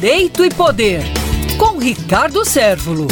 Direito e Poder, com Ricardo Sérvulo.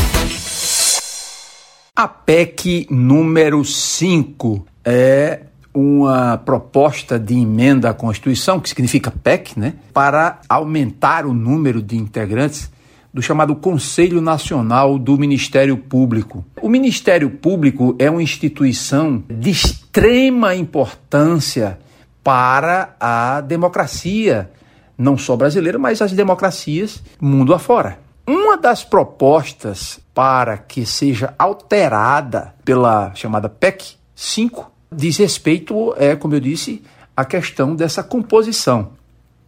A PEC número 5 é uma proposta de emenda à Constituição, que significa PEC, né, para aumentar o número de integrantes do chamado Conselho Nacional do Ministério Público. O Ministério Público é uma instituição de extrema importância para a democracia, não só brasileira, mas as democracias mundo afora. Uma das propostas para que seja alterada pela chamada PEC 5 diz respeito, é, como eu disse, à questão dessa composição.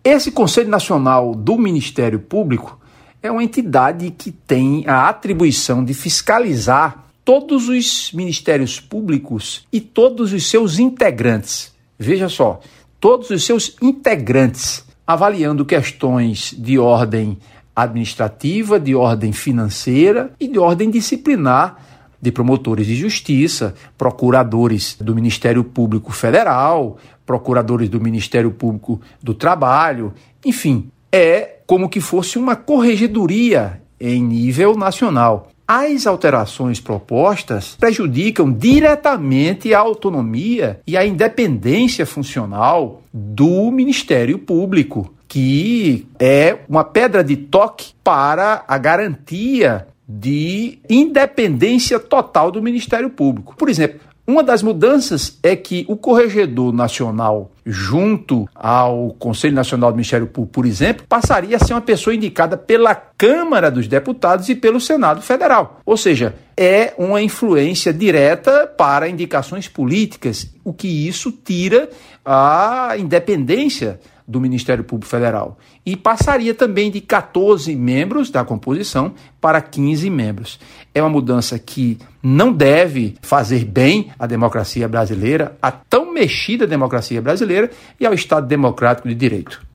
Esse Conselho Nacional do Ministério Público é uma entidade que tem a atribuição de fiscalizar todos os ministérios públicos e todos os seus integrantes. Veja só, todos os seus integrantes, avaliando questões de ordem administrativa, de ordem financeira e de ordem disciplinar de promotores de justiça, procuradores do Ministério Público Federal, procuradores do Ministério Público do Trabalho, enfim, é como que fosse uma corregedoria em nível nacional. As alterações propostas prejudicam diretamente a autonomia e a independência funcional do Ministério Público que é uma pedra de toque para a garantia de independência total do Ministério Público. Por exemplo, uma das mudanças é que o Corregedor Nacional, junto ao Conselho Nacional do Ministério Público, por exemplo, passaria a ser uma pessoa indicada pela Câmara dos Deputados e pelo Senado Federal. Ou seja, é uma influência direta para indicações políticas, o que isso tira a independência do Ministério Público Federal. E passaria também de 14 membros da composição para 15 membros. É uma mudança que não deve fazer bem à democracia brasileira, à tão mexida democracia brasileira e ao Estado democrático de direito.